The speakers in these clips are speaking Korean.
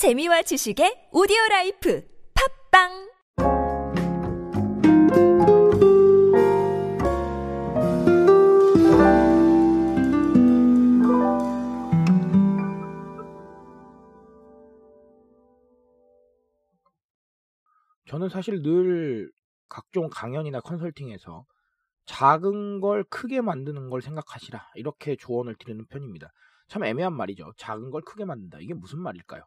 재미와 지식의 오디오 라이프 팟빵 저는 사실 늘 각종 강연이나 컨설팅에서 작은 걸 크게 만드는 걸 생각하시라 이렇게 조언을 드리는 편입니다. 참 애매한 말이죠. 작은 걸 크게 만든다. 이게 무슨 말일까요?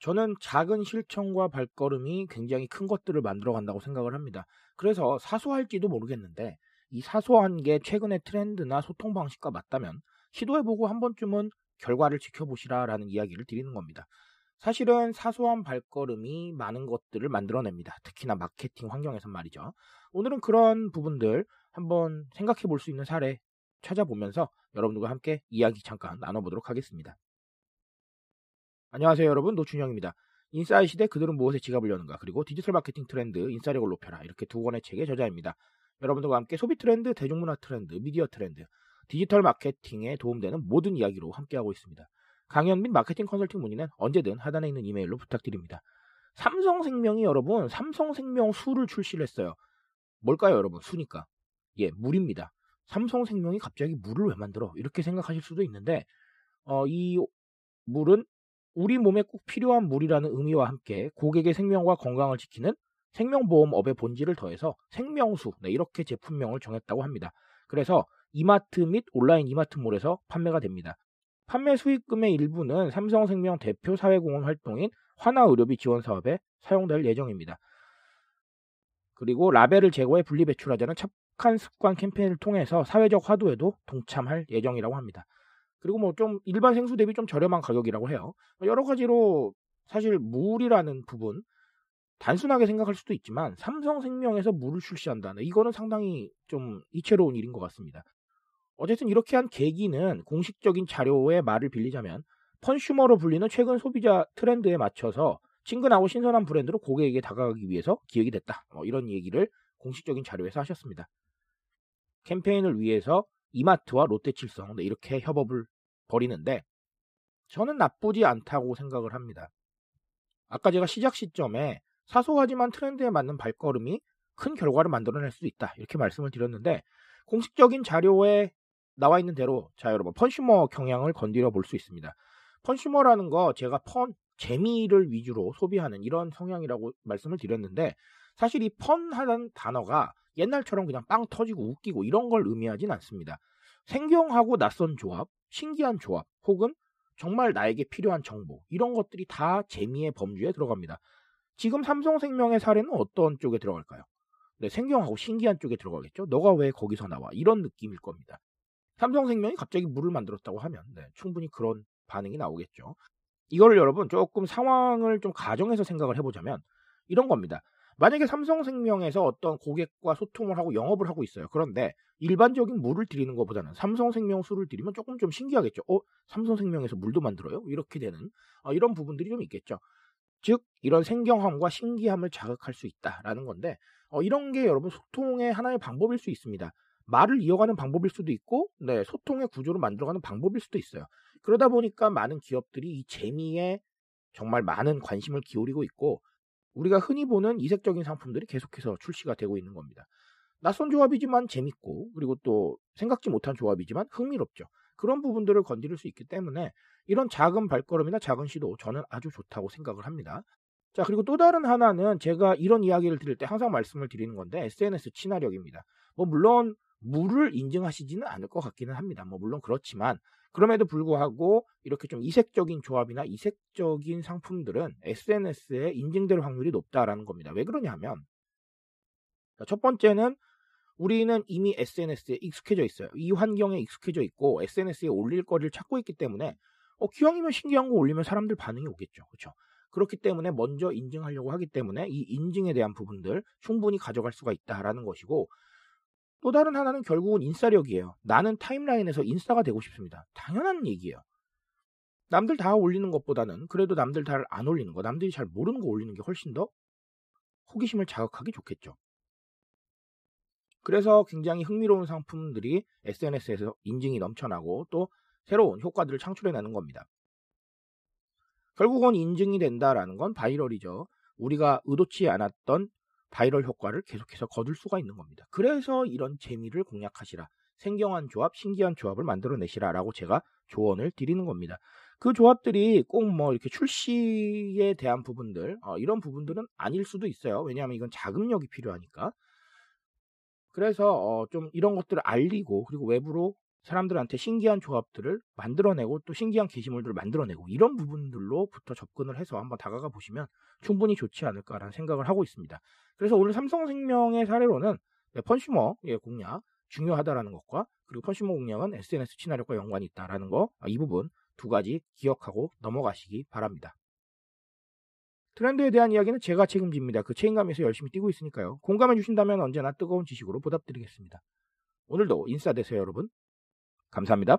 저는 작은 실천과 발걸음이 굉장히 큰 것들을 만들어 간다고 생각을 합니다. 그래서 사소할지도 모르겠는데 이 사소한 게 최근의 트렌드나 소통 방식과 맞다면 시도해보고 한 번쯤은 결과를 지켜보시라라는 이야기를 드리는 겁니다. 사실은 사소한 발걸음이 많은 것들을 만들어냅니다. 특히나 마케팅 환경에서 말이죠. 오늘은 그런 부분들 한번 생각해 볼 수 있는 사례 찾아보면서 여러분들과 함께 이야기 잠깐 나눠보도록 하겠습니다. 안녕하세요 여러분 노준영입니다. 인싸의 시대 그들은 무엇에 지갑을 여는가 그리고 디지털 마케팅 트렌드 인싸력을 높여라 이렇게 두 권의 책의 저자입니다. 여러분들과 함께 소비 트렌드, 대중문화 트렌드, 미디어 트렌드, 디지털 마케팅에 도움되는 모든 이야기로 함께하고 있습니다. 강연 및 마케팅 컨설팅 문의는 언제든 하단에 있는 이메일로 부탁드립니다. 삼성생명이 여러분 삼성생명 수를 출시를 했어요. 뭘까요 여러분? 수니까. 예, 물입니다. 삼성생명이 갑자기 물을 왜 만들어? 이렇게 생각하실 수도 있는데 어, 이 물은 우리 몸에 꼭 필요한 물이라는 의미와 함께 고객의 생명과 건강을 지키는 생명보험업의 본질을 더해서 생명수 네, 이렇게 제품명을 정했다고 합니다. 그래서 이마트 및 온라인 이마트몰에서 판매가 됩니다. 판매 수익금의 일부는 삼성생명 대표 사회공헌 활동인 환화의료비 지원 사업에 사용될 예정입니다. 그리고 라벨을 제거해 분리배출하자는 착한 습관 캠페인을 통해서 사회적 화두에도 동참할 예정이라고 합니다. 그리고 뭐 좀 일반 생수 대비 좀 저렴한 가격이라고 해요. 여러 가지로 사실 물이라는 부분 단순하게 생각할 수도 있지만 삼성생명에서 물을 출시한다. 네, 이거는 상당히 좀 이채로운 일인 것 같습니다. 어쨌든 이렇게 한 계기는 공식적인 자료의 말을 빌리자면 펀슈머로 불리는 최근 소비자 트렌드에 맞춰서 친근하고 신선한 브랜드로 고객에게 다가가기 위해서 기획이 됐다. 뭐 이런 얘기를 공식적인 자료에서 하셨습니다. 캠페인을 위해서 이마트와 롯데칠성 네, 이렇게 협업을 벌이는데 저는 나쁘지 않다고 생각을 합니다. 아까 제가 시작 시점에 사소하지만 트렌드에 맞는 발걸음이 큰 결과를 만들어낼 수 있다 이렇게 말씀을 드렸는데 공식적인 자료에 나와 있는 대로 자 여러분 펀슈머 경향을 건드려 볼 수 있습니다. 펀슈머라는 거 제가 펀 재미를 위주로 소비하는 이런 성향이라고 말씀을 드렸는데 사실 이 펀하는 단어가 옛날처럼 그냥 빵 터지고 웃기고 이런 걸 의미하진 않습니다. 생경하고 낯선 조합, 신기한 조합, 혹은 정말 나에게 필요한 정보 이런 것들이 다 재미의 범주에 들어갑니다. 지금 삼성생명의 사례는 어떤 쪽에 들어갈까요? 네, 생경하고 신기한 쪽에 들어가겠죠. 너가 왜 거기서 나와? 이런 느낌일 겁니다. 삼성생명이 갑자기 물을 만들었다고 하면 네, 충분히 그런 반응이 나오겠죠. 이거를 여러분 조금 상황을 좀 가정해서 생각을 해보자면 이런 겁니다. 만약에 삼성생명에서 어떤 고객과 소통을 하고 영업을 하고 있어요. 그런데 일반적인 물을 드리는 것보다는 삼성생명 수를 드리면 조금 좀 신기하겠죠. 어, 삼성생명에서 물도 만들어요? 이렇게 되는 어, 이런 부분들이 좀 있겠죠. 즉 이런 생경함과 신기함을 자극할 수 있다라는 건데 어, 이런 게 여러분 소통의 하나의 방법일 수 있습니다. 말을 이어가는 방법일 수도 있고, 네, 소통의 구조를 만들어가는 방법일 수도 있어요. 그러다 보니까 많은 기업들이 이 재미에 정말 많은 관심을 기울이고 있고, 우리가 흔히 보는 이색적인 상품들이 계속해서 출시가 되고 있는 겁니다. 낯선 조합이지만 재밌고 그리고 또 생각지 못한 조합이지만 흥미롭죠. 그런 부분들을 건드릴 수 있기 때문에 이런 작은 발걸음이나 작은 시도 저는 아주 좋다고 생각을 합니다. 자, 그리고 또 다른 하나는 제가 이런 이야기를 드릴 때 항상 말씀을 드리는 건데 SNS 친화력입니다. 뭐 물론 물을 인증하시지는 않을 것 같기는 합니다. 뭐 물론 그렇지만 그럼에도 불구하고 이렇게 좀 이색적인 조합이나 이색적인 상품들은 SNS에 인증될 확률이 높다라는 겁니다. 왜 그러냐 하면 첫 번째는 우리는 이미 SNS에 익숙해져 있어요. 이 환경에 익숙해져 있고 SNS에 올릴 거리를 찾고 있기 때문에 어, 기왕이면 신기한 거 올리면 사람들 반응이 오겠죠. 그렇죠? 그렇기 때문에 먼저 인증하려고 하기 때문에 이 인증에 대한 부분들 충분히 가져갈 수가 있다라는 것이고 또 다른 하나는 결국은 인싸력이에요. 나는 타임라인에서 인싸가 되고 싶습니다. 당연한 얘기예요. 남들 다 올리는 것보다는 그래도 남들 다안 올리는 거, 남들이 잘 모르는 거 올리는 게 훨씬 더 호기심을 자극하기 좋겠죠. 그래서 굉장히 흥미로운 상품들이 SNS에서 인증이 넘쳐나고 또 새로운 효과들을 창출해내는 겁니다. 결국은 인증이 된다라는 건 viral이죠. 우리가 의도치 않았던 바이럴 효과를 계속해서 거둘 수가 있는 겁니다. 그래서 이런 재미를 공략하시라. 생경한 조합, 신기한 조합을 만들어내시라 라고 제가 조언을 드리는 겁니다. 그 조합들이 꼭 뭐 이렇게 출시에 대한 부분들, 어, 이런 부분들은 아닐 수도 있어요. 왜냐하면 이건 자금력이 필요하니까. 그래서 어, 좀 이런 것들을 알리고 그리고 외부로 사람들한테 신기한 조합들을 만들어내고 또 신기한 게시물들을 만들어내고 이런 부분들로부터 접근을 해서 한번 다가가 보시면 충분히 좋지 않을까라는 생각을 하고 있습니다. 그래서 오늘 삼성생명의 사례로는 네, 펀슈머의 공략 중요하다라는 것과 그리고 펀슈머 공략은 SNS 친화력과 연관이 있다라는 거 이 부분 두 가지 기억하고 넘어가시기 바랍니다. 트렌드에 대한 이야기는 제가 책임집니다. 그 책임감에서 열심히 뛰고 있으니까요. 공감해 주신다면 언제나 뜨거운 지식으로 보답드리겠습니다. 오늘도 인싸 되세요, 여러분. 감사합니다.